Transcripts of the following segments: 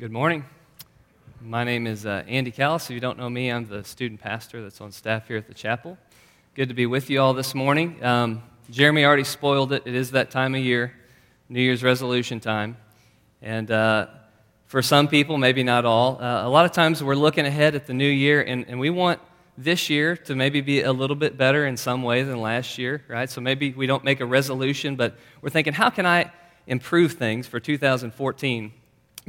Good morning. My name is uh, Andy Callis. If you don't know me, I'm the student pastor that's on staff here at the chapel. Good to be with you all this morning. Um, Jeremy already spoiled it. It is that time of year, New Year's resolution time. And uh, for some people, maybe not all, uh, a lot of times we're looking ahead at the new year and, and we want this year to maybe be a little bit better in some way than last year, right? So maybe we don't make a resolution, but we're thinking, how can I improve things for 2014?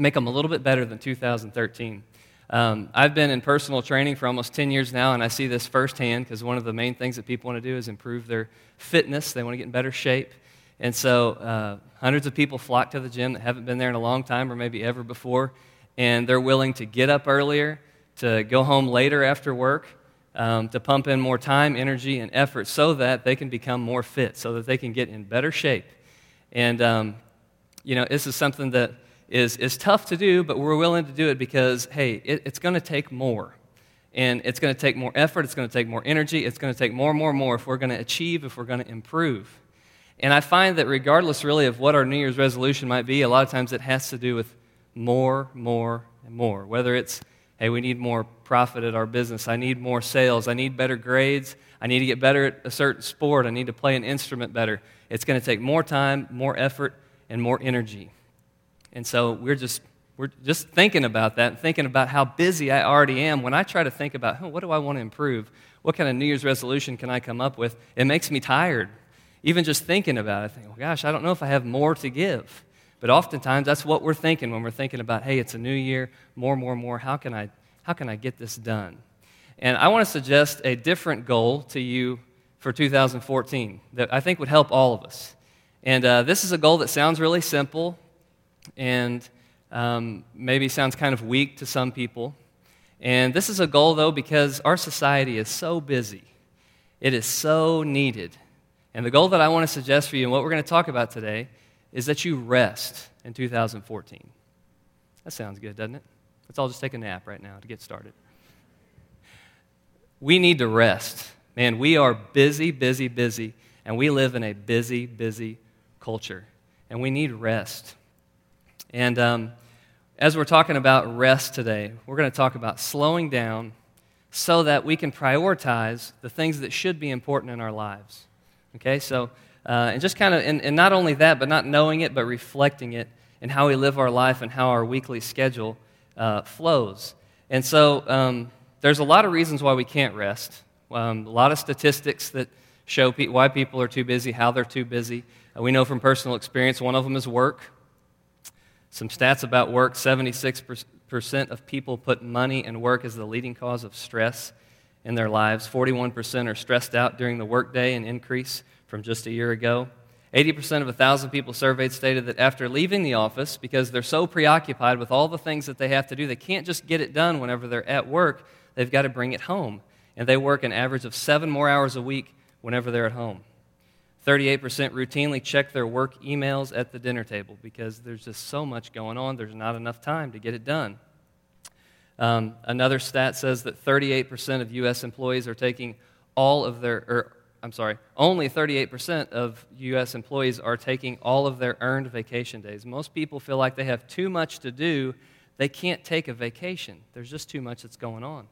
Make them a little bit better than 2013. Um, I've been in personal training for almost 10 years now, and I see this firsthand because one of the main things that people want to do is improve their fitness. They want to get in better shape. And so, uh, hundreds of people flock to the gym that haven't been there in a long time or maybe ever before, and they're willing to get up earlier, to go home later after work, um, to pump in more time, energy, and effort so that they can become more fit, so that they can get in better shape. And, um, you know, this is something that is, is tough to do, but we're willing to do it because, hey, it, it's going to take more. And it's going to take more effort, it's going to take more energy, it's going to take more, more, more if we're going to achieve, if we're going to improve. And I find that regardless, really, of what our New Year's resolution might be, a lot of times it has to do with more, more, and more. Whether it's, hey, we need more profit at our business, I need more sales, I need better grades, I need to get better at a certain sport, I need to play an instrument better. It's going to take more time, more effort, and more energy. And so we're just, we're just thinking about that and thinking about how busy I already am. When I try to think about, oh, what do I want to improve? What kind of New Year's resolution can I come up with? It makes me tired. Even just thinking about it, I think, oh gosh, I don't know if I have more to give. But oftentimes, that's what we're thinking when we're thinking about, hey, it's a new year, more, more, more. How can I, how can I get this done? And I want to suggest a different goal to you for 2014 that I think would help all of us. And uh, this is a goal that sounds really simple, and um, maybe sounds kind of weak to some people. And this is a goal, though, because our society is so busy. It is so needed. And the goal that I want to suggest for you and what we're going to talk about today is that you rest in 2014. That sounds good, doesn't it? Let's all just take a nap right now to get started. We need to rest. Man, we are busy, busy, busy, and we live in a busy, busy culture. And we need rest. And um, as we're talking about rest today, we're going to talk about slowing down so that we can prioritize the things that should be important in our lives. Okay, so, uh, and just kind of, and, and not only that, but not knowing it, but reflecting it in how we live our life and how our weekly schedule uh, flows. And so, um, there's a lot of reasons why we can't rest. Um, a lot of statistics that show pe- why people are too busy, how they're too busy. Uh, we know from personal experience, one of them is work. Some stats about work 76% of people put money and work as the leading cause of stress in their lives. 41% are stressed out during the workday, an increase from just a year ago. 80% of 1,000 people surveyed stated that after leaving the office, because they're so preoccupied with all the things that they have to do, they can't just get it done whenever they're at work. They've got to bring it home. And they work an average of seven more hours a week whenever they're at home. 38% routinely check their work emails at the dinner table because there's just so much going on, there's not enough time to get it done. Um, another stat says that 38% of U.S. employees are taking all of their, or I'm sorry, only 38% of U.S. employees are taking all of their earned vacation days. Most people feel like they have too much to do, they can't take a vacation. There's just too much that's going on.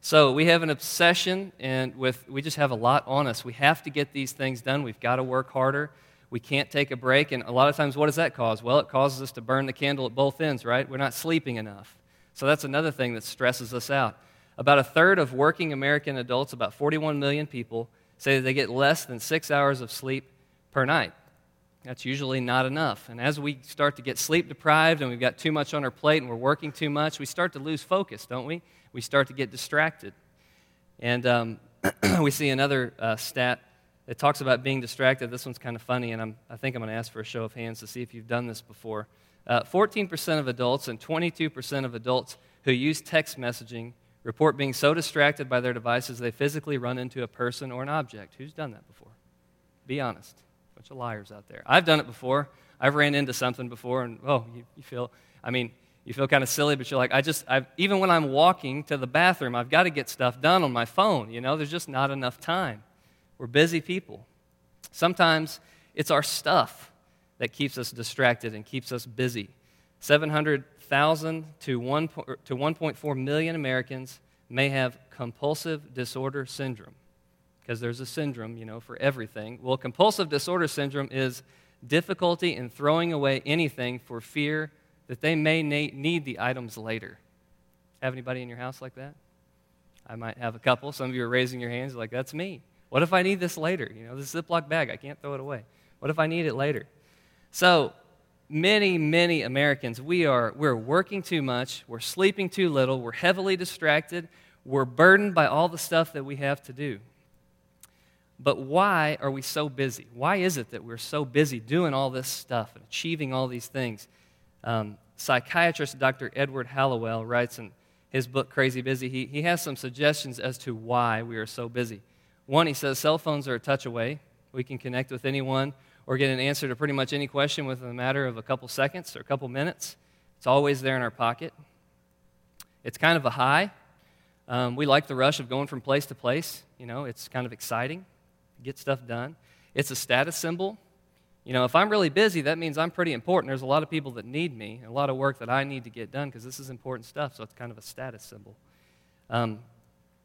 So we have an obsession, and with we just have a lot on us. We have to get these things done. We've got to work harder. We can't take a break, and a lot of times, what does that cause? Well, it causes us to burn the candle at both ends, right? We're not sleeping enough. So that's another thing that stresses us out. About a third of working American adults, about 41 million people, say that they get less than six hours of sleep per night. That's usually not enough. And as we start to get sleep deprived and we've got too much on our plate and we're working too much, we start to lose focus, don't we? We start to get distracted. And um, we see another uh, stat that talks about being distracted. This one's kind of funny, and I'm, i think I'm going to ask for a show of hands to see if you've done this before. Uh, 14% of adults and 22% of adults who use text messaging report being so distracted by their devices they physically run into a person or an object. Who's done that before? Be honest bunch of liars out there. I've done it before. I've ran into something before, and oh, you, you feel, I mean, you feel kind of silly, but you're like, I just, I've, even when I'm walking to the bathroom, I've got to get stuff done on my phone. You know, there's just not enough time. We're busy people. Sometimes it's our stuff that keeps us distracted and keeps us busy. 700,000 to 1, to 1.4 million Americans may have compulsive disorder syndrome because there's a syndrome, you know, for everything. Well, compulsive disorder syndrome is difficulty in throwing away anything for fear that they may need the items later. Have anybody in your house like that? I might have a couple. Some of you are raising your hands like, that's me. What if I need this later? You know, this Ziploc bag, I can't throw it away. What if I need it later? So, many, many Americans, we are we're working too much, we're sleeping too little, we're heavily distracted, we're burdened by all the stuff that we have to do. But why are we so busy? Why is it that we're so busy doing all this stuff and achieving all these things? Um, psychiatrist Dr. Edward Hallowell writes in his book, Crazy Busy, he, he has some suggestions as to why we are so busy. One, he says cell phones are a touch away. We can connect with anyone or get an answer to pretty much any question within a matter of a couple seconds or a couple minutes. It's always there in our pocket. It's kind of a high. Um, we like the rush of going from place to place. You know, it's kind of exciting, get stuff done. It's a status symbol. You know, if I'm really busy, that means I'm pretty important. There's a lot of people that need me, a lot of work that I need to get done because this is important stuff, so it's kind of a status symbol. Um,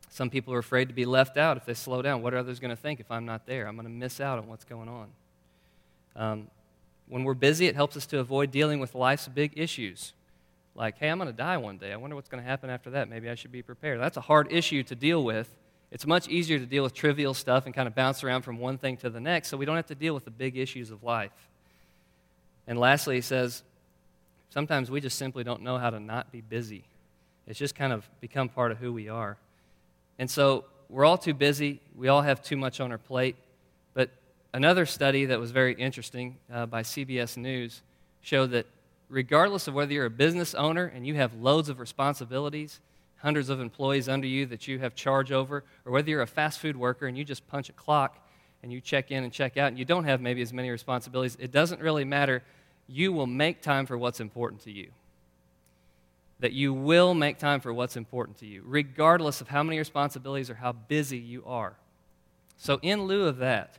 some people are afraid to be left out if they slow down. What are others going to think if I'm not there? I'm going to miss out on what's going on. Um, when we're busy, it helps us to avoid dealing with life's big issues. Like, hey, I'm going to die one day. I wonder what's going to happen after that. Maybe I should be prepared. That's a hard issue to deal with it's much easier to deal with trivial stuff and kind of bounce around from one thing to the next so we don't have to deal with the big issues of life. And lastly, he says, sometimes we just simply don't know how to not be busy. It's just kind of become part of who we are. And so we're all too busy. We all have too much on our plate. But another study that was very interesting uh, by CBS News showed that regardless of whether you're a business owner and you have loads of responsibilities, hundreds of employees under you that you have charge over, or whether you're a fast food worker and you just punch a clock and you check in and check out and you don't have maybe as many responsibilities, it doesn't really matter. You will make time for what's important to you. That you will make time for what's important to you, regardless of how many responsibilities or how busy you are. So, in lieu of that,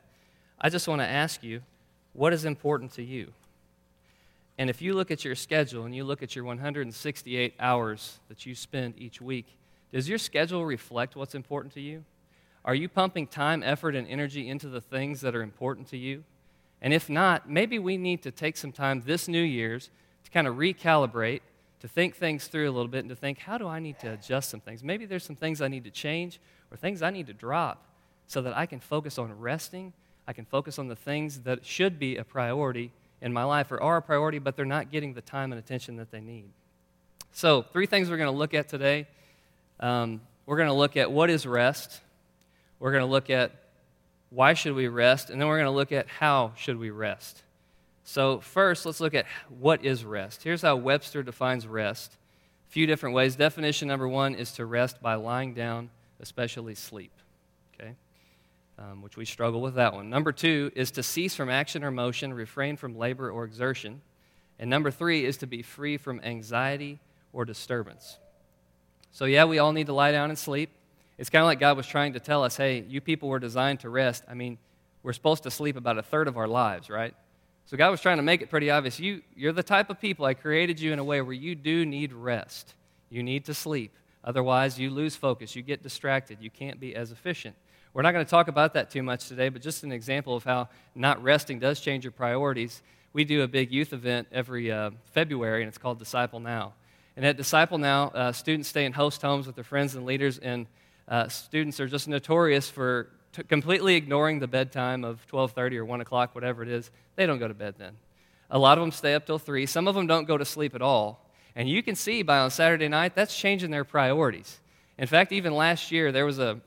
I just want to ask you what is important to you? And if you look at your schedule and you look at your 168 hours that you spend each week, does your schedule reflect what's important to you? Are you pumping time, effort, and energy into the things that are important to you? And if not, maybe we need to take some time this New Year's to kind of recalibrate, to think things through a little bit, and to think, how do I need to adjust some things? Maybe there's some things I need to change or things I need to drop so that I can focus on resting. I can focus on the things that should be a priority in my life or are a priority, but they're not getting the time and attention that they need. So, three things we're going to look at today. Um, we're going to look at what is rest. We're going to look at why should we rest, and then we're going to look at how should we rest. So, first, let's look at what is rest. Here's how Webster defines rest. A few different ways. Definition number one is to rest by lying down, especially sleep um, which we struggle with that one. Number two is to cease from action or motion, refrain from labor or exertion. And number three is to be free from anxiety or disturbance. So, yeah, we all need to lie down and sleep. It's kind of like God was trying to tell us hey, you people were designed to rest. I mean, we're supposed to sleep about a third of our lives, right? So, God was trying to make it pretty obvious. You, you're the type of people, I created you in a way where you do need rest. You need to sleep. Otherwise, you lose focus. You get distracted. You can't be as efficient. We're not going to talk about that too much today, but just an example of how not resting does change your priorities. We do a big youth event every uh, February, and it's called Disciple Now. And at Disciple Now, uh, students stay in host homes with their friends and leaders, and uh, students are just notorious for t- completely ignoring the bedtime of 12:30 or 1 o'clock, whatever it is. They don't go to bed then. A lot of them stay up till 3. Some of them don't go to sleep at all. And you can see by on Saturday night, that's changing their priorities. In fact, even last year, there was a,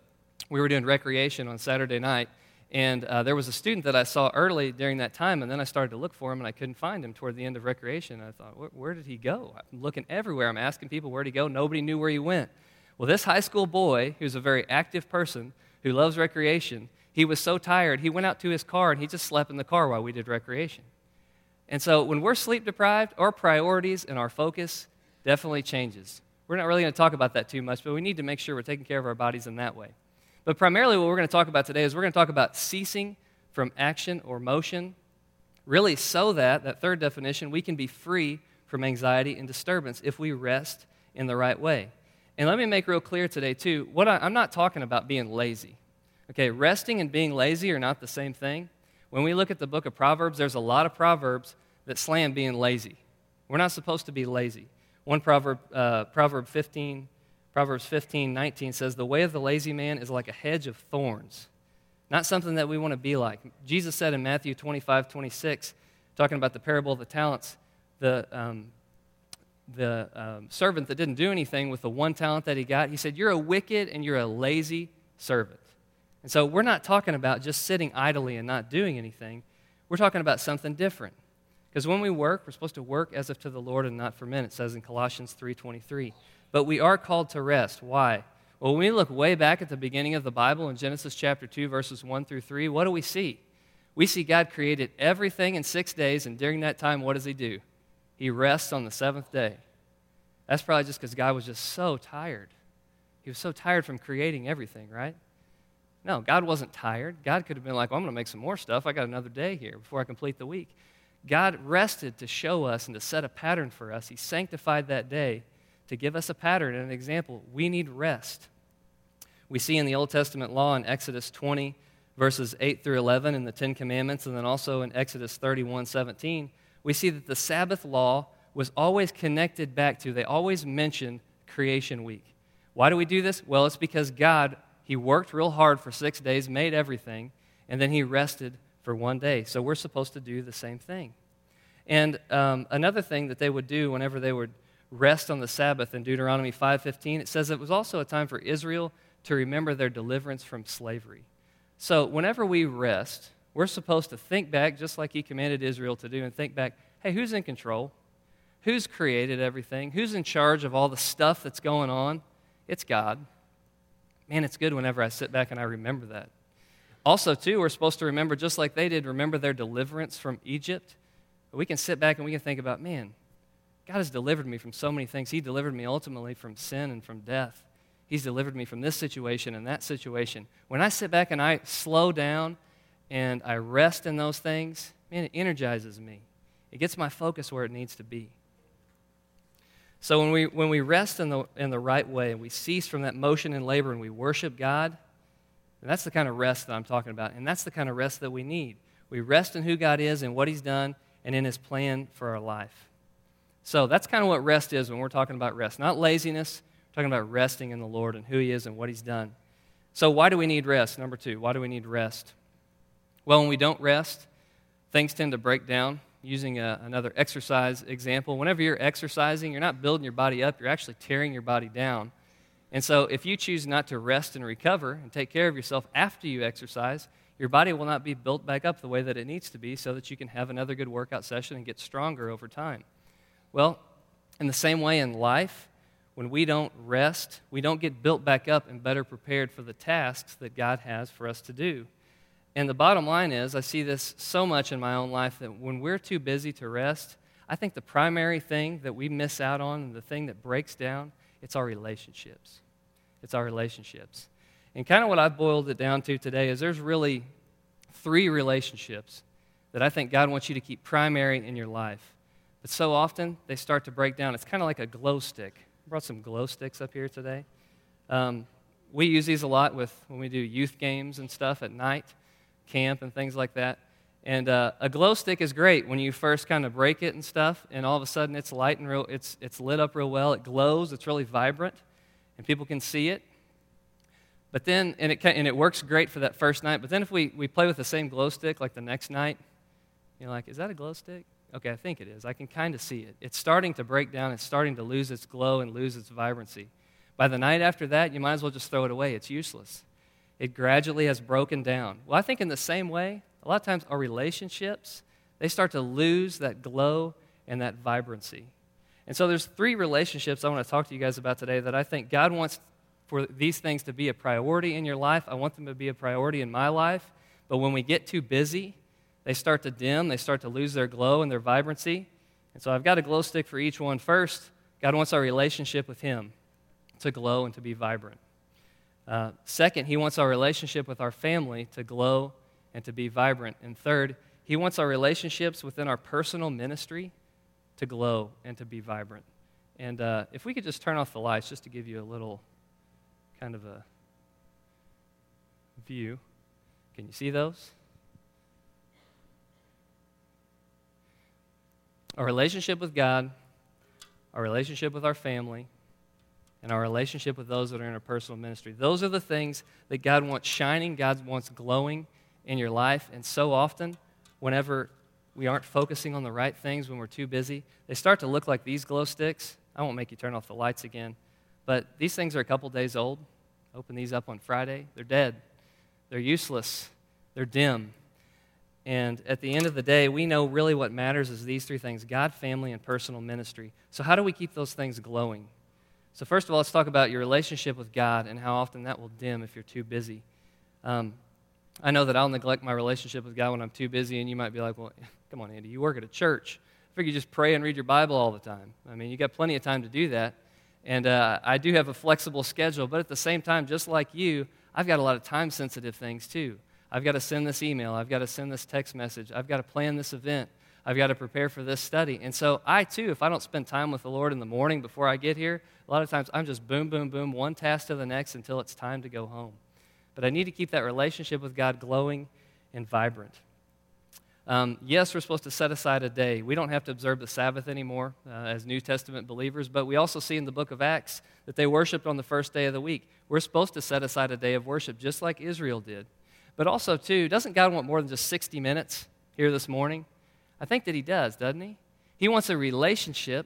we were doing recreation on Saturday night, and uh, there was a student that I saw early during that time, and then I started to look for him, and I couldn't find him toward the end of recreation. I thought, where, where did he go? I'm looking everywhere. I'm asking people where he go. Nobody knew where he went. Well, this high school boy, who's a very active person who loves recreation, he was so tired, he went out to his car and he just slept in the car while we did recreation. And so when we're sleep deprived, our priorities and our focus definitely changes. We're not really going to talk about that too much, but we need to make sure we're taking care of our bodies in that way. But primarily, what we're going to talk about today is we're going to talk about ceasing from action or motion, really, so that, that third definition, we can be free from anxiety and disturbance if we rest in the right way. And let me make real clear today, too, what I, I'm not talking about being lazy. Okay, resting and being lazy are not the same thing. When we look at the book of Proverbs, there's a lot of proverbs that slam being lazy. We're not supposed to be lazy. One proverb, uh, Proverb 15, Proverbs 15, 19 says, The way of the lazy man is like a hedge of thorns, not something that we want to be like. Jesus said in Matthew 25, 26, talking about the parable of the talents, the, um, the um, servant that didn't do anything with the one talent that he got, he said, You're a wicked and you're a lazy servant. And so we're not talking about just sitting idly and not doing anything. We're talking about something different. Because when we work, we're supposed to work as if to the Lord and not for men. It says in Colossians 3:23. But we are called to rest. Why? Well, when we look way back at the beginning of the Bible in Genesis chapter 2 verses 1 through 3, what do we see? We see God created everything in 6 days and during that time what does he do? He rests on the 7th day. That's probably just cuz God was just so tired. He was so tired from creating everything, right? No, God wasn't tired. God could have been like, well, I'm going to make some more stuff. I got another day here before I complete the week. God rested to show us and to set a pattern for us. He sanctified that day to give us a pattern and an example. We need rest. We see in the Old Testament law in Exodus 20, verses 8 through 11, in the Ten Commandments, and then also in Exodus 31, 17, we see that the Sabbath law was always connected back to, they always mentioned creation week. Why do we do this? Well, it's because God he worked real hard for six days, made everything, and then he rested for one day. So we're supposed to do the same thing. And um, another thing that they would do whenever they would rest on the Sabbath in Deuteronomy 5:15, it says it was also a time for Israel to remember their deliverance from slavery. So whenever we rest, we're supposed to think back, just like he commanded Israel to do, and think back, hey, who's in control? Who's created everything? Who's in charge of all the stuff that's going on? It's God. Man, it's good whenever I sit back and I remember that. Also, too, we're supposed to remember, just like they did, remember their deliverance from Egypt. We can sit back and we can think about, man, God has delivered me from so many things. He delivered me ultimately from sin and from death. He's delivered me from this situation and that situation. When I sit back and I slow down and I rest in those things, man, it energizes me. It gets my focus where it needs to be. So when we, when we rest in the, in the right way and we cease from that motion and labor and we worship God, that's the kind of rest that I'm talking about. And that's the kind of rest that we need. We rest in who God is and what He's done and in His plan for our life. So that's kind of what rest is when we're talking about rest. Not laziness, we're talking about resting in the Lord and who He is and what He's done. So, why do we need rest? Number two, why do we need rest? Well, when we don't rest, things tend to break down using a, another exercise example, whenever you're exercising, you're not building your body up, you're actually tearing your body down. And so, if you choose not to rest and recover and take care of yourself after you exercise, your body will not be built back up the way that it needs to be so that you can have another good workout session and get stronger over time. Well, in the same way in life, when we don't rest, we don't get built back up and better prepared for the tasks that God has for us to do. And the bottom line is, I see this so much in my own life that when we're too busy to rest, I think the primary thing that we miss out on and the thing that breaks down, it's our relationships. It's our relationships. And kind of what I've boiled it down to today is there's really three relationships that I think God wants you to keep primary in your life. But so often they start to break down. It's kind of like a glow stick. I brought some glow sticks up here today. Um, we use these a lot with when we do youth games and stuff at night camp and things like that. And uh, a glow stick is great when you first kind of break it and stuff, and all of a sudden it's light and real, it's, it's lit up real well. It glows, it's really vibrant, and people can see it. But then, and it, and it works great for that first night. But then if we, we play with the same glow stick like the next night, you're like, is that a glow stick? Okay, I think it is. I can kind of see it. It's starting to break down. It's starting to lose its glow and lose its vibrancy. By the night after that, you might as well just throw it away. It's useless it gradually has broken down. Well, I think in the same way, a lot of times our relationships, they start to lose that glow and that vibrancy. And so there's three relationships I want to talk to you guys about today that I think God wants for these things to be a priority in your life. I want them to be a priority in my life. But when we get too busy, they start to dim, they start to lose their glow and their vibrancy. And so I've got a glow stick for each one. First, God wants our relationship with Him to glow and to be vibrant. Uh, second, he wants our relationship with our family to glow and to be vibrant. And third, he wants our relationships within our personal ministry to glow and to be vibrant. And uh, if we could just turn off the lights just to give you a little kind of a view. Can you see those? Our relationship with God, our relationship with our family, and our relationship with those that are in our personal ministry. Those are the things that God wants shining, God wants glowing in your life. And so often, whenever we aren't focusing on the right things, when we're too busy, they start to look like these glow sticks. I won't make you turn off the lights again. But these things are a couple days old. Open these up on Friday. They're dead. They're useless. They're dim. And at the end of the day, we know really what matters is these three things God, family, and personal ministry. So, how do we keep those things glowing? So, first of all, let's talk about your relationship with God and how often that will dim if you're too busy. Um, I know that I'll neglect my relationship with God when I'm too busy, and you might be like, well, come on, Andy, you work at a church. I figure you just pray and read your Bible all the time. I mean, you got plenty of time to do that. And uh, I do have a flexible schedule, but at the same time, just like you, I've got a lot of time sensitive things too. I've got to send this email. I've got to send this text message. I've got to plan this event. I've got to prepare for this study. And so, I too, if I don't spend time with the Lord in the morning before I get here, a lot of times I'm just boom, boom, boom, one task to the next until it's time to go home. But I need to keep that relationship with God glowing and vibrant. Um, yes, we're supposed to set aside a day. We don't have to observe the Sabbath anymore uh, as New Testament believers, but we also see in the book of Acts that they worshiped on the first day of the week. We're supposed to set aside a day of worship, just like Israel did. But also, too, doesn't God want more than just 60 minutes here this morning? I think that He does, doesn't He? He wants a relationship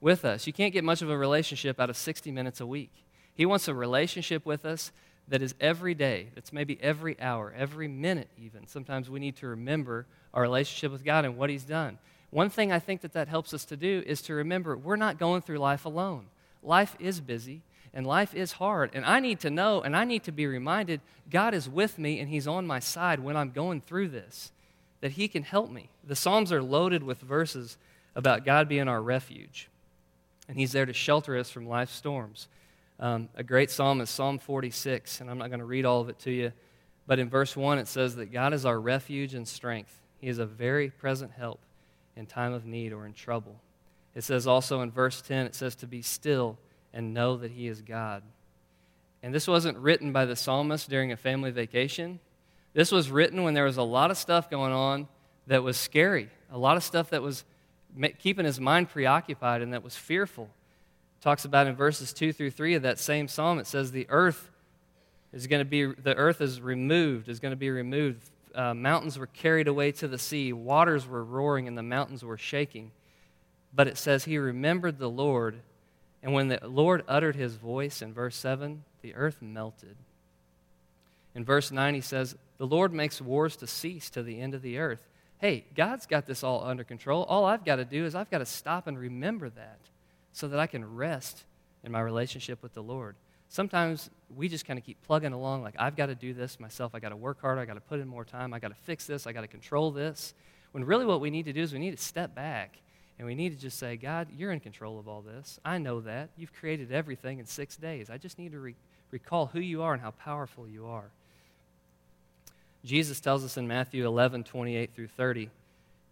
with us. You can't get much of a relationship out of 60 minutes a week. He wants a relationship with us that is every day, that's maybe every hour, every minute, even. Sometimes we need to remember our relationship with God and what He's done. One thing I think that that helps us to do is to remember we're not going through life alone. Life is busy and life is hard. And I need to know and I need to be reminded God is with me and He's on my side when I'm going through this, that He can help me. The Psalms are loaded with verses about God being our refuge, and He's there to shelter us from life's storms. Um, a great psalm is Psalm 46, and I'm not going to read all of it to you. But in verse 1, it says that God is our refuge and strength. He is a very present help in time of need or in trouble. It says also in verse 10, it says to be still and know that He is God. And this wasn't written by the psalmist during a family vacation. This was written when there was a lot of stuff going on that was scary, a lot of stuff that was keeping his mind preoccupied and that was fearful It talks about in verses 2 through 3 of that same psalm, it says the earth is going to be, the earth is removed, is going to be removed. Uh, mountains were carried away to the sea, waters were roaring, and the mountains were shaking. But it says he remembered the Lord, and when the Lord uttered his voice in verse 7, the earth melted. In verse 9, he says, The Lord makes wars to cease to the end of the earth. Hey, God's got this all under control. All I've got to do is I've got to stop and remember that so that I can rest in my relationship with the Lord. Sometimes we just kind of keep plugging along like, I've got to do this myself. I got to work harder. I got to put in more time. I got to fix this. I got to control this. When really what we need to do is we need to step back and we need to just say, God, you're in control of all this. I know that. You've created everything in six days. I just need to re- recall who you are and how powerful you are. Jesus tells us in Matthew 11, 28 through 30,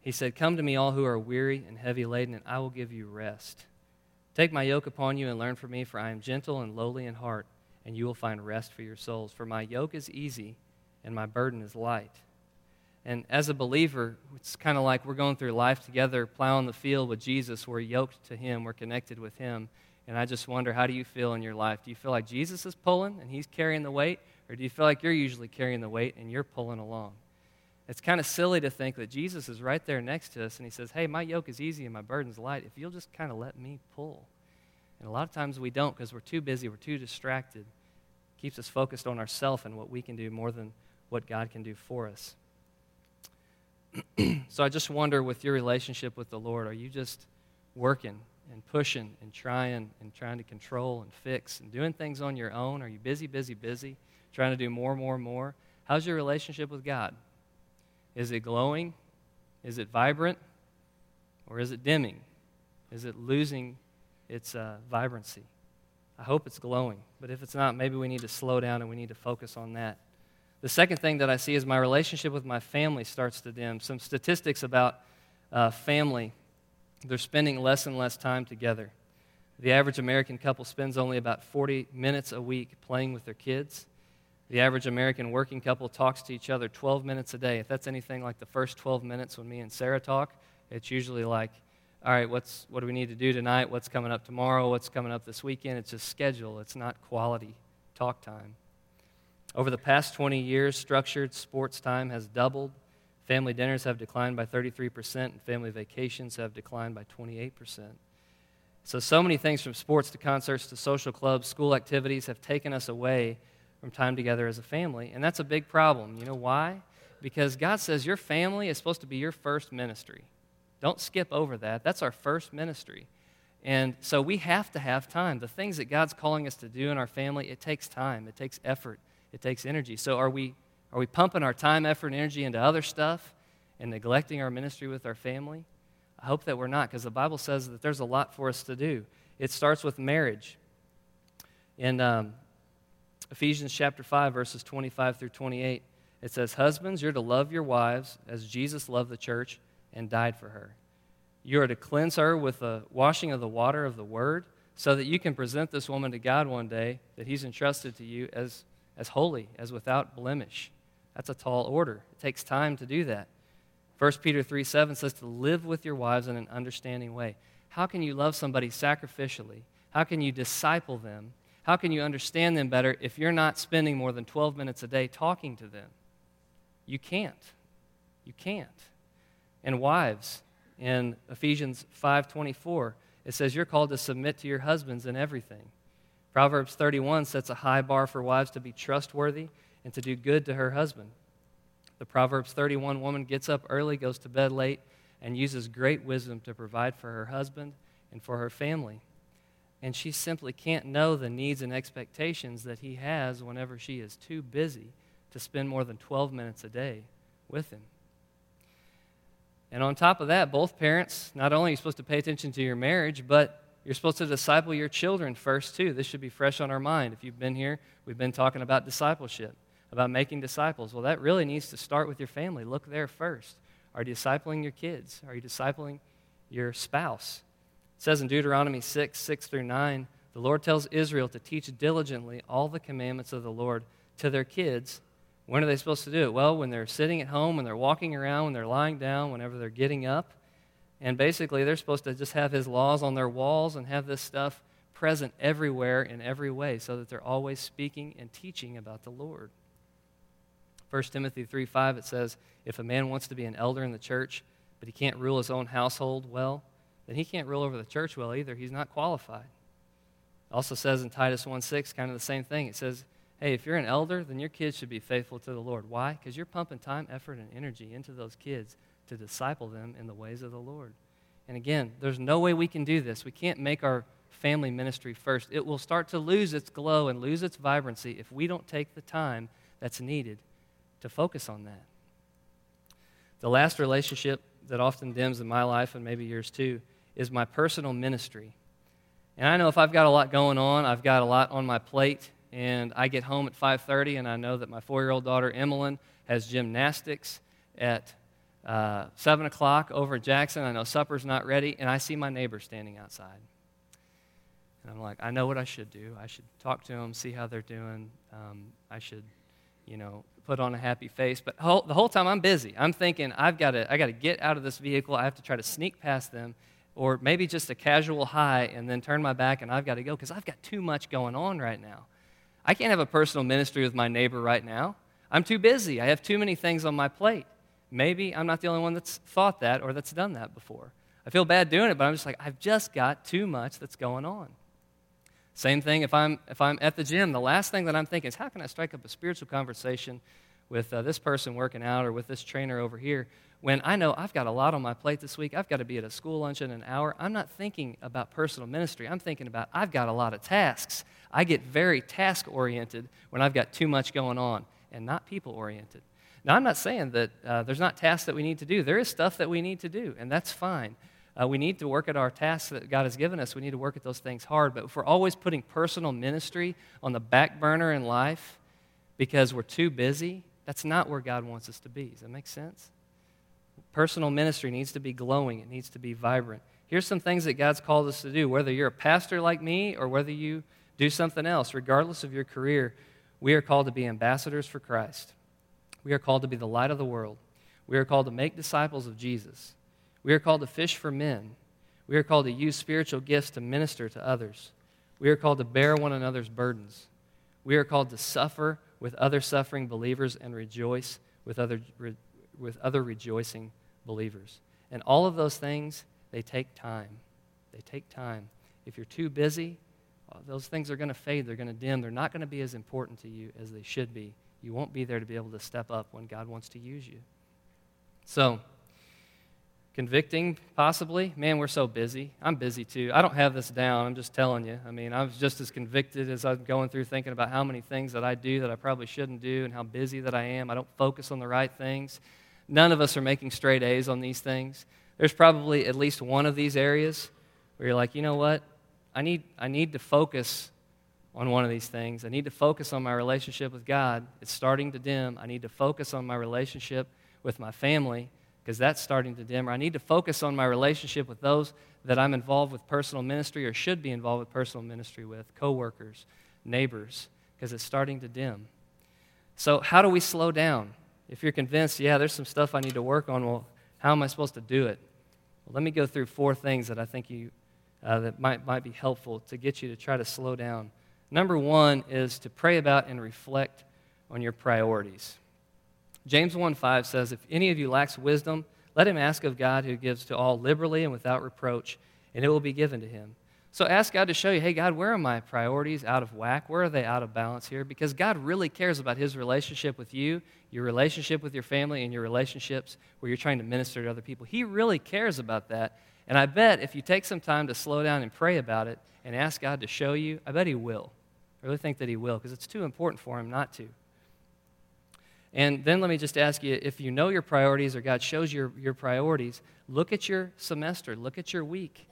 He said, Come to me, all who are weary and heavy laden, and I will give you rest. Take my yoke upon you and learn from me, for I am gentle and lowly in heart, and you will find rest for your souls. For my yoke is easy and my burden is light. And as a believer, it's kind of like we're going through life together, plowing the field with Jesus. We're yoked to Him, we're connected with Him. And I just wonder, how do you feel in your life? Do you feel like Jesus is pulling and He's carrying the weight? Or do you feel like you're usually carrying the weight and you're pulling along? It's kind of silly to think that Jesus is right there next to us and he says, Hey, my yoke is easy and my burden's light if you'll just kind of let me pull. And a lot of times we don't because we're too busy, we're too distracted. It keeps us focused on ourselves and what we can do more than what God can do for us. so I just wonder with your relationship with the Lord, are you just working and pushing and trying and trying to control and fix and doing things on your own? Are you busy, busy, busy, trying to do more, more, more? How's your relationship with God? Is it glowing? Is it vibrant? Or is it dimming? Is it losing its uh, vibrancy? I hope it's glowing. But if it's not, maybe we need to slow down and we need to focus on that. The second thing that I see is my relationship with my family starts to dim. Some statistics about uh, family they're spending less and less time together. The average American couple spends only about 40 minutes a week playing with their kids. The average American working couple talks to each other 12 minutes a day. If that's anything like the first 12 minutes when me and Sarah talk, it's usually like, all right, what's, what do we need to do tonight? What's coming up tomorrow? What's coming up this weekend? It's just schedule, it's not quality talk time. Over the past 20 years, structured sports time has doubled. Family dinners have declined by 33%, and family vacations have declined by 28%. So, so many things from sports to concerts to social clubs, school activities have taken us away from time together as a family. And that's a big problem. You know why? Because God says your family is supposed to be your first ministry. Don't skip over that. That's our first ministry. And so we have to have time. The things that God's calling us to do in our family, it takes time, it takes effort, it takes energy. So are we are we pumping our time, effort, and energy into other stuff and neglecting our ministry with our family? I hope that we're not, because the Bible says that there's a lot for us to do. It starts with marriage. In um, Ephesians chapter 5, verses 25 through 28, it says, Husbands, you're to love your wives as Jesus loved the church and died for her. You are to cleanse her with the washing of the water of the word, so that you can present this woman to God one day that He's entrusted to you as, as holy, as without blemish. That's a tall order. It takes time to do that. 1 Peter 3 7 says to live with your wives in an understanding way. How can you love somebody sacrificially? How can you disciple them? How can you understand them better if you're not spending more than 12 minutes a day talking to them? You can't. You can't. And wives, in Ephesians 5:24, it says you're called to submit to your husbands in everything. Proverbs 31 sets a high bar for wives to be trustworthy and to do good to her husband. The Proverbs 31 woman gets up early, goes to bed late, and uses great wisdom to provide for her husband and for her family. And she simply can't know the needs and expectations that he has whenever she is too busy to spend more than 12 minutes a day with him. And on top of that, both parents, not only are you supposed to pay attention to your marriage, but you're supposed to disciple your children first, too. This should be fresh on our mind. If you've been here, we've been talking about discipleship about making disciples. Well, that really needs to start with your family. Look there first. Are you discipling your kids? Are you discipling your spouse? It says in Deuteronomy 6 6 through 9, the Lord tells Israel to teach diligently all the commandments of the Lord to their kids. When are they supposed to do it? Well, when they're sitting at home, when they're walking around, when they're lying down, whenever they're getting up. And basically, they're supposed to just have his laws on their walls and have this stuff present everywhere in every way so that they're always speaking and teaching about the Lord. 1 Timothy 3 5, it says, If a man wants to be an elder in the church, but he can't rule his own household well, then he can't rule over the church well either. He's not qualified. It also says in Titus 1 6, kind of the same thing. It says, Hey, if you're an elder, then your kids should be faithful to the Lord. Why? Because you're pumping time, effort, and energy into those kids to disciple them in the ways of the Lord. And again, there's no way we can do this. We can't make our family ministry first. It will start to lose its glow and lose its vibrancy if we don't take the time that's needed to focus on that. The last relationship that often dims in my life, and maybe yours too, is my personal ministry. And I know if I've got a lot going on, I've got a lot on my plate, and I get home at 5:30, and I know that my four-year-old daughter Emmeline has gymnastics at uh, 7 o'clock over at Jackson. I know supper's not ready, and I see my neighbor standing outside. And I'm like, I know what I should do. I should talk to them, see how they're doing. Um, I should, you know, put on a happy face. But whole, the whole time I'm busy. I'm thinking, I've got to, I got to get out of this vehicle. I have to try to sneak past them, or maybe just a casual hi and then turn my back and I've got to go because I've got too much going on right now. I can't have a personal ministry with my neighbor right now. I'm too busy. I have too many things on my plate. Maybe I'm not the only one that's thought that or that's done that before. I feel bad doing it, but I'm just like, I've just got too much that's going on. Same thing if I'm, if I'm at the gym, the last thing that I'm thinking is how can I strike up a spiritual conversation with uh, this person working out or with this trainer over here when I know I've got a lot on my plate this week. I've got to be at a school lunch in an hour. I'm not thinking about personal ministry. I'm thinking about I've got a lot of tasks. I get very task oriented when I've got too much going on and not people oriented. Now, I'm not saying that uh, there's not tasks that we need to do. There is stuff that we need to do, and that's fine. Uh, we need to work at our tasks that God has given us. We need to work at those things hard. But if we're always putting personal ministry on the back burner in life because we're too busy, that's not where God wants us to be. Does that make sense? Personal ministry needs to be glowing, it needs to be vibrant, Here's some things that God's called us to do, whether you're a pastor like me or whether you do something else, regardless of your career. We are called to be ambassadors for Christ. We are called to be the light of the world. We are called to make disciples of Jesus. We are called to fish for men. We are called to use spiritual gifts to minister to others. We are called to bear one another's burdens. We are called to suffer with other suffering believers and rejoice with other, re, with other rejoicing believers. And all of those things, they take time. They take time. If you're too busy, uh, those things are going to fade. They're going to dim. They're not going to be as important to you as they should be. You won't be there to be able to step up when God wants to use you. So, convicting possibly? Man we're so busy. I'm busy too. I don't have this down i'm just telling you. I mean i was just as convicted as i'm going through thinking about how many things that i do that i probably shouldn't do and how busy that i am. I don't focus on the right things. None of us are making straight a's on these things. There's probably at least one of these areas where you're like you know what? I need i need to focus on one of these things i need to focus on my relationship with god it's starting to dim i need to focus on my relationship with my family because that's starting to dim. Or I need to focus on my relationship with those that I'm involved with personal ministry or should be involved with personal ministry with, coworkers, neighbors, because it's starting to dim. So, how do we slow down? If you're convinced, yeah, there's some stuff I need to work on, well, how am I supposed to do it? Well, let me go through four things that I think you uh, that might, might be helpful to get you to try to slow down. Number one is to pray about and reflect on your priorities. James 1 5 says, If any of you lacks wisdom, let him ask of God who gives to all liberally and without reproach, and it will be given to him. So ask God to show you, hey, God, where are my priorities out of whack? Where are they out of balance here? Because God really cares about his relationship with you, your relationship with your family, and your relationships where you're trying to minister to other people. He really cares about that. And I bet if you take some time to slow down and pray about it and ask God to show you, I bet he will. I really think that he will because it's too important for him not to. And then let me just ask you if you know your priorities or God shows your, your priorities, look at your semester, look at your week.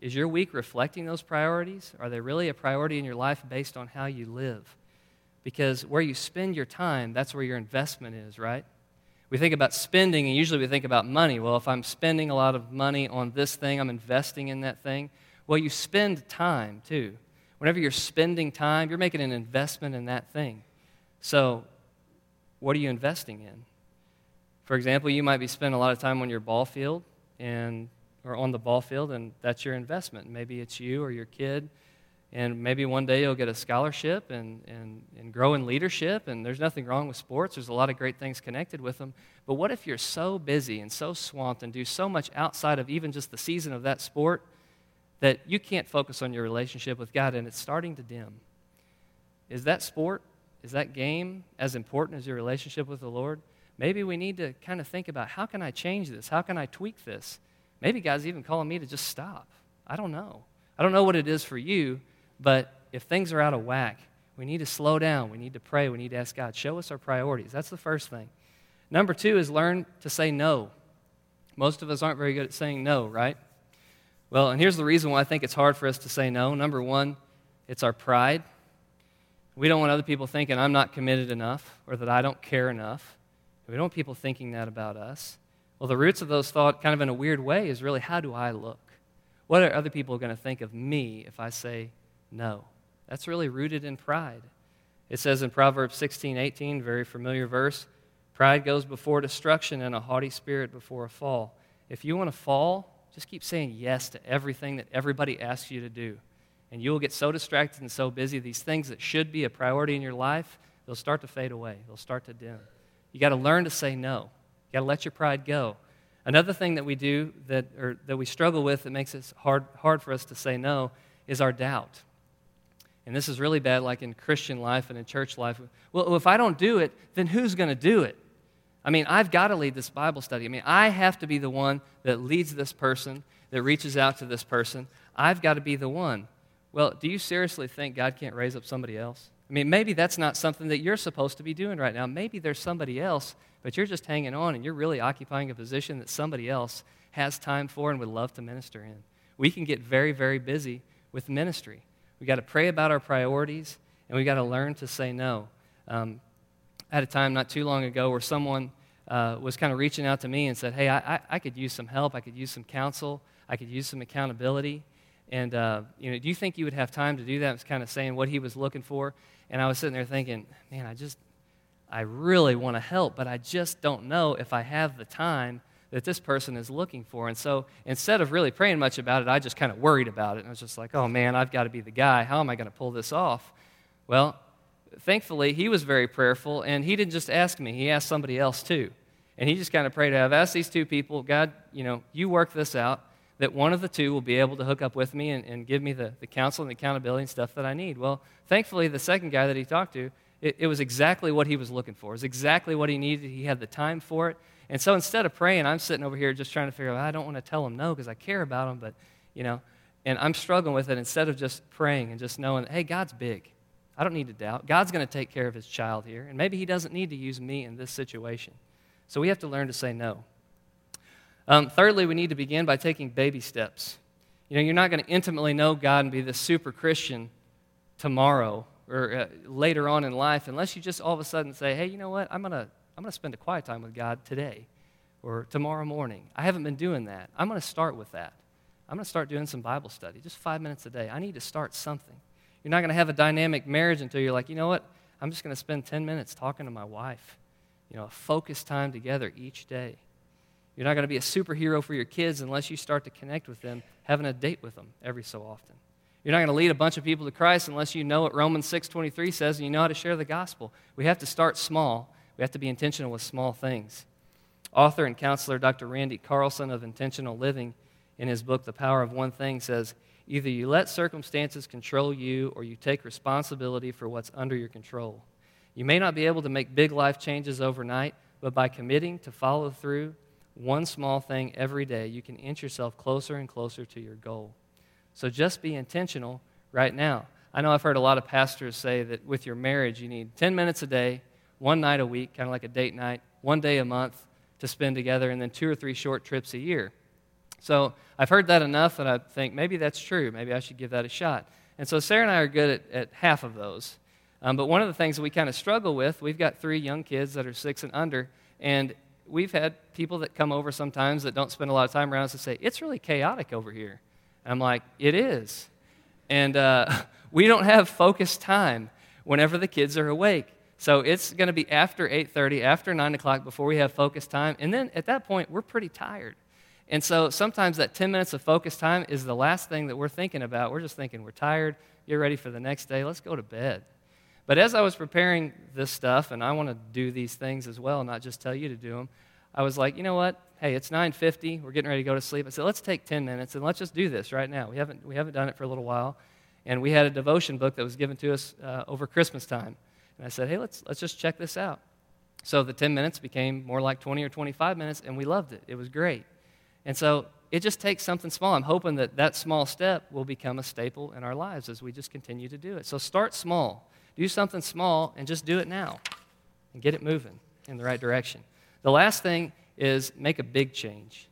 Is your week reflecting those priorities? Are they really a priority in your life based on how you live? Because where you spend your time, that's where your investment is, right? We think about spending, and usually we think about money. Well, if I'm spending a lot of money on this thing, I'm investing in that thing. Well, you spend time too. Whenever you're spending time, you're making an investment in that thing. So what are you investing in? For example, you might be spending a lot of time on your ball field and or on the ball field, and that's your investment. Maybe it's you or your kid, and maybe one day you'll get a scholarship and, and, and grow in leadership, and there's nothing wrong with sports. There's a lot of great things connected with them. But what if you're so busy and so swamped and do so much outside of even just the season of that sport that you can't focus on your relationship with God and it's starting to dim? Is that sport is that game as important as your relationship with the Lord? Maybe we need to kind of think about how can I change this? How can I tweak this? Maybe God's even calling me to just stop. I don't know. I don't know what it is for you, but if things are out of whack, we need to slow down. We need to pray. We need to ask God, show us our priorities. That's the first thing. Number two is learn to say no. Most of us aren't very good at saying no, right? Well, and here's the reason why I think it's hard for us to say no. Number one, it's our pride. We don't want other people thinking I'm not committed enough or that I don't care enough. We don't want people thinking that about us. Well, the roots of those thoughts, kind of in a weird way, is really how do I look? What are other people going to think of me if I say no? That's really rooted in pride. It says in Proverbs 16, 18, very familiar verse, pride goes before destruction and a haughty spirit before a fall. If you want to fall, just keep saying yes to everything that everybody asks you to do. And you will get so distracted and so busy, these things that should be a priority in your life, they'll start to fade away. They'll start to dim. You got to learn to say no. You got to let your pride go. Another thing that we do that, or that we struggle with that makes it hard, hard for us to say no is our doubt. And this is really bad, like in Christian life and in church life. Well, if I don't do it, then who's going to do it? I mean, I've got to lead this Bible study. I mean, I have to be the one that leads this person, that reaches out to this person. I've got to be the one. Well, do you seriously think God can't raise up somebody else? I mean, maybe that's not something that you're supposed to be doing right now. Maybe there's somebody else, but you're just hanging on and you're really occupying a position that somebody else has time for and would love to minister in. We can get very, very busy with ministry. We got to pray about our priorities and we got to learn to say no. Um, had a time not too long ago where someone uh, was kind of reaching out to me and said, Hey, I, I, could use some help. I could use some counsel. I could use some accountability. And, uh, you know, do you think you would have time to do that? I was kind of saying what he was looking for. And I was sitting there thinking, man, I just, I really want to help, but I just don't know if I have the time that this person is looking for. And so instead of really praying much about it, I just kind of worried about it. And I was just like, oh man, I've got to be the guy. How am I going to pull this off? Well, thankfully, he was very prayerful, and he didn't just ask me, he asked somebody else too. And he just kind of prayed, I've asked these two people, God, you know, you work this out, that one of the two will be able to hook up with me and, and give me the, the counsel and the accountability and stuff that I need. Well, thankfully, the second guy that he talked to, it, it was exactly what he was looking for. It was exactly what he needed. He had the time for it. And so instead of praying, I'm sitting over here just trying to figure out, I don't want to tell him no because I care about him, but, you know, and I'm struggling with it instead of just praying and just knowing, hey, God's big. I don't need to doubt. God's going to take care of his child here, and maybe he doesn't need to use me in this situation. So we have to learn to say no. Um, thirdly, we need to begin by taking baby steps. You know, you're not going to intimately know God and be this super Christian tomorrow or uh, later on in life unless you just all of a sudden say, hey, you know what? I'm going to I'm going to spend a quiet time with God today or tomorrow morning. I haven't been doing that. I'm going to start with that. I'm going to start doing some Bible study, just five minutes a day. I need to start something. You're not going to have a dynamic marriage until you're like, you know what? I'm just going to spend 10 minutes talking to my wife. You know, a focused time together each day. You're not going to be a superhero for your kids unless you start to connect with them, having a date with them every so often. You're not going to lead a bunch of people to Christ unless you know what Romans 6:23 says and you know how to share the gospel. We have to start small we have to be intentional with small things. Author and counselor Dr. Randy Carlson of Intentional Living, in his book, The Power of One Thing, says either you let circumstances control you or you take responsibility for what's under your control. You may not be able to make big life changes overnight, but by committing to follow through one small thing every day, you can inch yourself closer and closer to your goal. So just be intentional right now. I know I've heard a lot of pastors say that with your marriage, you need 10 minutes a day one night a week, kind of like a date night, one day a month to spend together, and then two or three short trips a year. So I've heard that enough that I think maybe that's true. Maybe I should give that a shot. And so Sarah and I are good at, at half of those. Um, but one of the things that we kind of struggle with, we've got three young kids that are six and under, and we've had people that come over sometimes that don't spend a lot of time around us and say, It's really chaotic over here. And I'm like, It is. And uh, we don't have focused time whenever the kids are awake. So it's going to be after 8:30, after 9 o'clock before we have focus time. And then at that point, we're pretty tired. And so sometimes that 10 minutes of focus time is the last thing that we're thinking about. We're just thinking, we're tired, get ready for the next day, let's go to bed. But as I was preparing this stuff, and I want to do these things as well, not just tell you to do them, I was like, you know what? Hey, it's 9:50. We're getting ready to go to sleep. I said, let's take 10 minutes and let's just do this right now. We haven't we haven't done it for a little while, and we had a devotion book that was given to us uh, over Christmas time. And I said, hey, let's, let's just check this out. So the 10 minutes became more like 20 or 25 minutes, and we loved it. It was great. And so it just takes something small. I'm hoping that that small step will become a staple in our lives as we just continue to do it. So start small. Do something small and just do it now and get it moving in the right direction. The last thing is make a big change.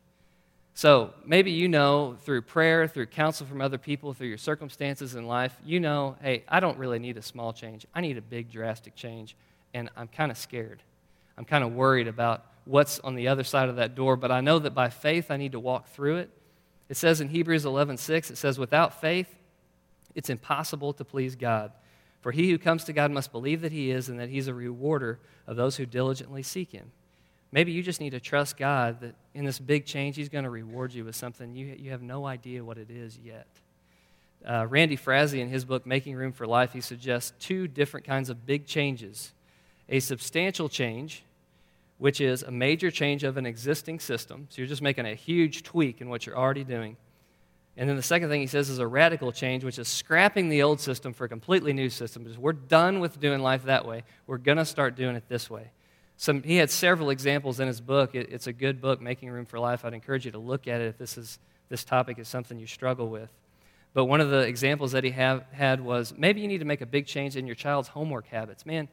So maybe you know through prayer, through counsel from other people, through your circumstances in life, you know, hey, I don't really need a small change. I need a big, drastic change. And I'm kind of scared. I'm kind of worried about what's on the other side of that door, but I know that by faith I need to walk through it. It says in Hebrews 11:6, it says, without faith, it's impossible to please God. For he who comes to God must believe that he is and that he's a rewarder of those who diligently seek him. Maybe you just need to trust God that in this big change, He's going to reward you with something you, you have no idea what it is yet. Uh, Randy Frazee, in his book Making Room for Life, he suggests two different kinds of big changes a substantial change, which is a major change of an existing system. So you're just making a huge tweak in what you're already doing. And then the second thing he says is a radical change, which is scrapping the old system for a completely new system. Because we're done with doing life that way. We're going to start doing it this way. Some, he had several examples in his book. It, it's a good book, Making Room for Life. I'd encourage you to look at it if this, is, this topic is something you struggle with. But one of the examples that he have, had was maybe you need to make a big change in your child's homework habits. Man,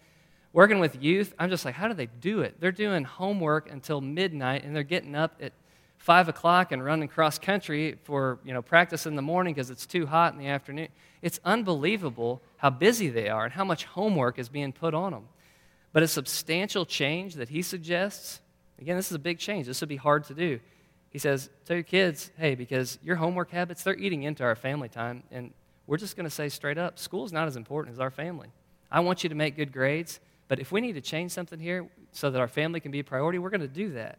working with youth, I'm just like, how do they do it? They're doing homework until midnight, and they're getting up at 5 o'clock and running cross country for you know, practice in the morning because it's too hot in the afternoon. It's unbelievable how busy they are and how much homework is being put on them. But a substantial change that he suggests, again, this is a big change. This would be hard to do. He says, Tell your kids, hey, because your homework habits, they're eating into our family time. And we're just going to say straight up school's not as important as our family. I want you to make good grades, but if we need to change something here so that our family can be a priority, we're going to do that.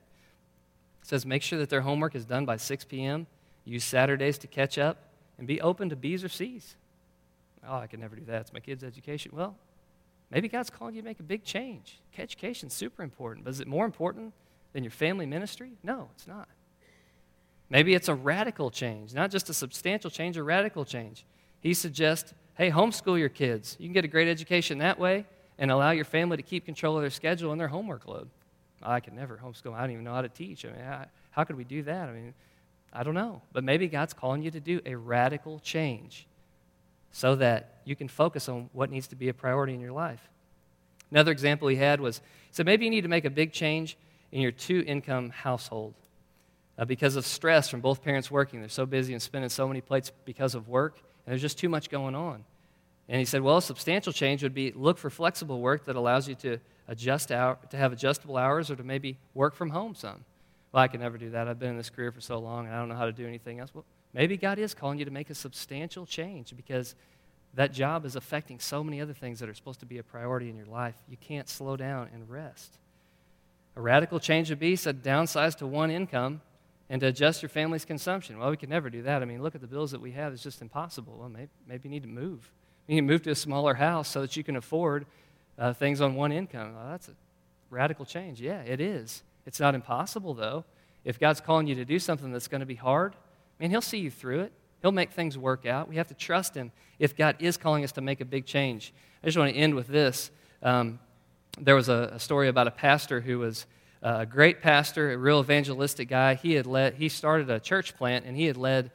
It says, Make sure that their homework is done by 6 p.m., use Saturdays to catch up, and be open to B's or C's. Oh, I can never do that. It's my kid's education. Well, maybe God's calling you to make a big change. Education's super important, but is it more important than your family ministry? No, it's not. Maybe it's a radical change, not just a substantial change, a radical change. He suggests, hey, homeschool your kids. You can get a great education that way and allow your family to keep control of their schedule and their homework load. I could never homeschool. I don't even know how to teach. I mean, how could we do that? I mean, I don't know. But maybe God's calling you to do a radical change so that you can focus on what needs to be a priority in your life. Another example he had was so maybe you need to make a big change in your two income household uh, because of stress from both parents working. They're so busy and spinning so many plates because of work, and there's just too much going on. And he said, well, a substantial change would be look for flexible work that allows you to adjust out, to have adjustable hours or to maybe work from home some. Well, I can never do that. I've been in this career for so long, and I don't know how to do anything else. Well, maybe God is calling you to make a substantial change because that job is affecting so many other things that are supposed to be a priority in your life. You can't slow down and rest. A radical change would be said downsize to one income and to adjust your family's consumption. Well, we can never do that. I mean, look at the bills that we have. It's just impossible. Well, maybe, maybe you need to move. You move to a smaller house so that you can afford uh, things on one income. Well, that's a radical change. Yeah, it is. It's not impossible, though. If God's calling you to do something that's going to be hard, I mean, He'll see you through it. He'll make things work out. We have to trust Him if God is calling us to make a big change. I just want to end with this. Um, there was a, a, story about a pastor who was uh, a great pastor, a real evangelistic guy. He had led, he started a church plant, and he had led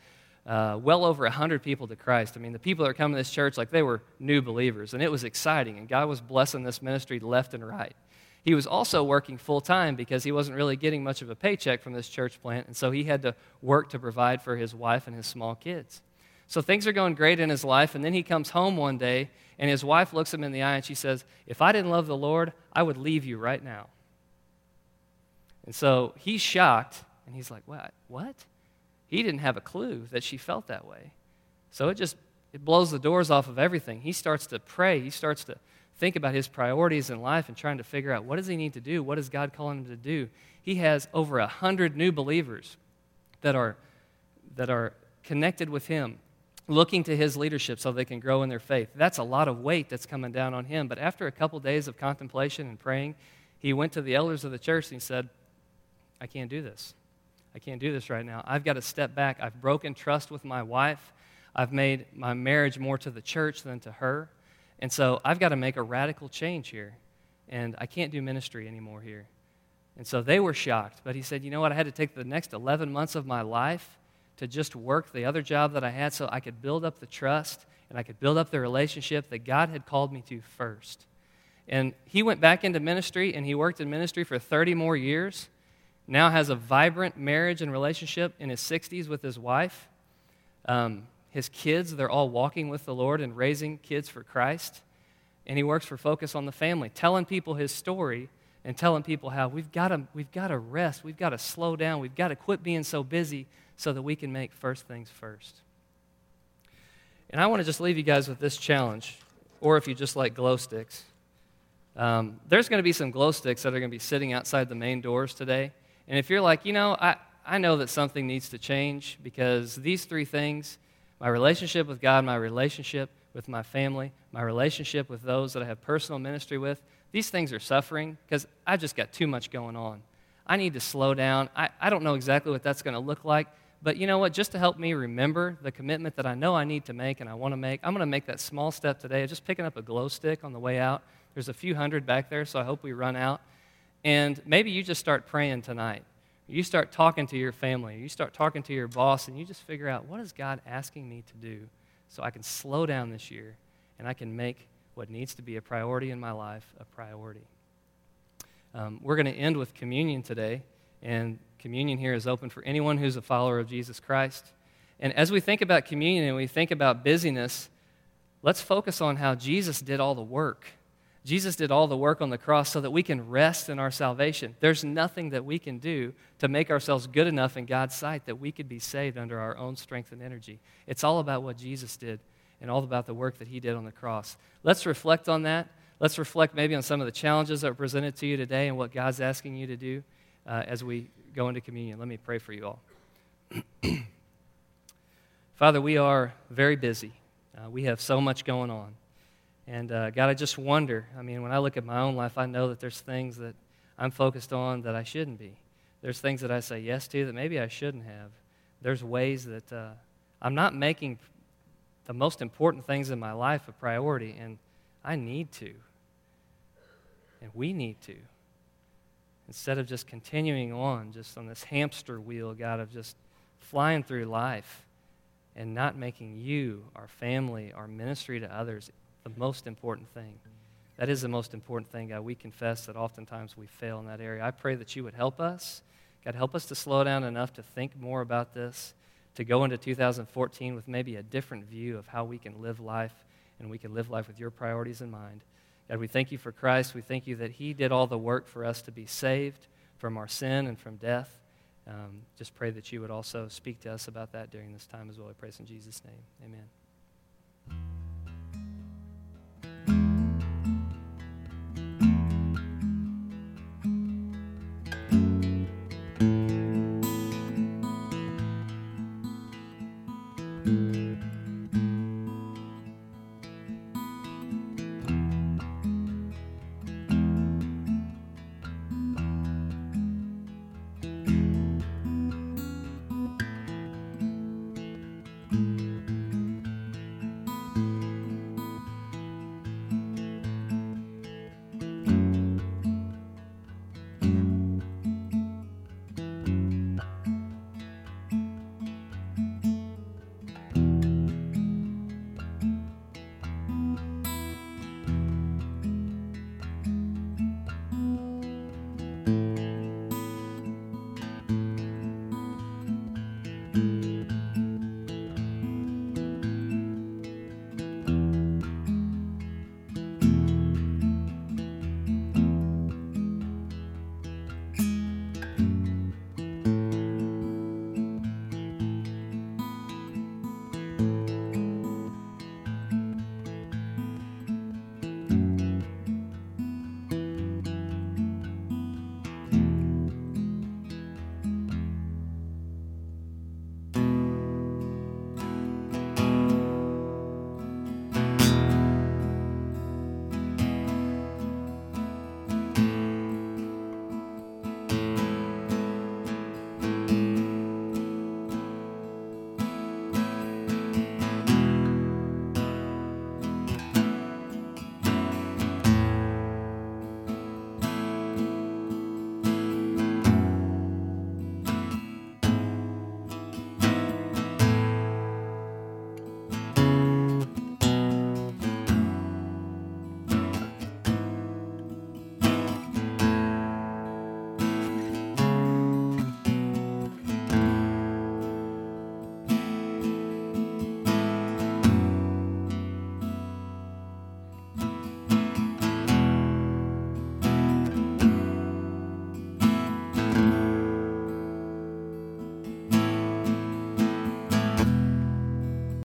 uh, well over 100 people to Christ. I mean, the people that were coming to this church, like they were new believers, and it was exciting, and God was blessing this ministry left and right. He was also working full time because he wasn't really getting much of a paycheck from this church plant, and so he had to work to provide for his wife and his small kids. So things are going great in his life, and then he comes home one day, and his wife looks him in the eye and she says, If I didn't love the Lord, I would leave you right now. And so he's shocked, and he's like, What? What? He didn't have a clue that she felt that way. So it just it blows the doors off of everything. He starts to pray. He starts to think about his priorities in life and trying to figure out what does he need to do? What is God calling him to do? He has over a hundred new believers that are that are connected with him, looking to his leadership so they can grow in their faith. That's a lot of weight that's coming down on him. But after a couple days of contemplation and praying, he went to the elders of the church and he said, I can't do this. I can't do this right now. I've got to step back. I've broken trust with my wife. I've made my marriage more to the church than to her. And so I've got to make a radical change here. And I can't do ministry anymore here. And so they were shocked. But he said, You know what? I had to take the next 11 months of my life to just work the other job that I had so I could build up the trust and I could build up the relationship that God had called me to first. And he went back into ministry and he worked in ministry for 30 more years now has a vibrant marriage and relationship in his 60s with his wife. Um, his kids, they're all walking with the Lord and raising kids for Christ. And he works for Focus on the Family, telling people his story and telling people how we've got to, we've got to rest, we've got to slow down, we've got to quit being so busy so that we can make first things first. And I want to just leave you guys with this challenge, or if you just like glow sticks. Um, there's going to be some glow sticks that are going to be sitting outside the main doors today. And if you're like, you know, I, I know that something needs to change because these three things my relationship with God, my relationship with my family, my relationship with those that I have personal ministry with these things are suffering because I've just got too much going on. I need to slow down. I, I don't know exactly what that's going to look like, but you know what? Just to help me remember the commitment that I know I need to make and I want to make, I'm going to make that small step today. Just picking up a glow stick on the way out. There's a few hundred back there, so I hope we run out. And maybe you just start praying tonight. You start talking to your family. You start talking to your boss, and you just figure out what is God asking me to do so I can slow down this year and I can make what needs to be a priority in my life a priority. Um, we're going to end with communion today, and communion here is open for anyone who's a follower of Jesus Christ. And as we think about communion and we think about busyness, let's focus on how Jesus did all the work Jesus did all the work on the cross so that we can rest in our salvation. There's nothing that we can do to make ourselves good enough in God's sight that we could be saved under our own strength and energy. It's all about what Jesus did and all about the work that he did on the cross. Let's reflect on that. Let's reflect maybe on some of the challenges that are presented to you today and what God's asking you to do uh, as we go into communion. Let me pray for you all. Father, we are very busy. Uh, we have so much going on. And uh, God, I just wonder. I mean, when I look at my own life, I know that there's things that I'm focused on that I shouldn't be. There's things that I say yes to that maybe I shouldn't have. There's ways that uh, I'm not making the most important things in my life a priority, and I need to. And we need to. Instead of just continuing on, just on this hamster wheel, God, of just flying through life and not making you, our family, our ministry to others the most important thing. That is the most important thing, God. We confess that oftentimes we fail in that area. I pray that you would help us. God, help us to slow down enough to think more about this, to go into 2014 with maybe a different view of how we can live life and we can live life with your priorities in mind. God, we thank you for Christ. We thank you that he did all the work for us to be saved from our sin and from death. Um, just pray that you would also speak to us about that during this time as well. I pray in Jesus' name. Amen.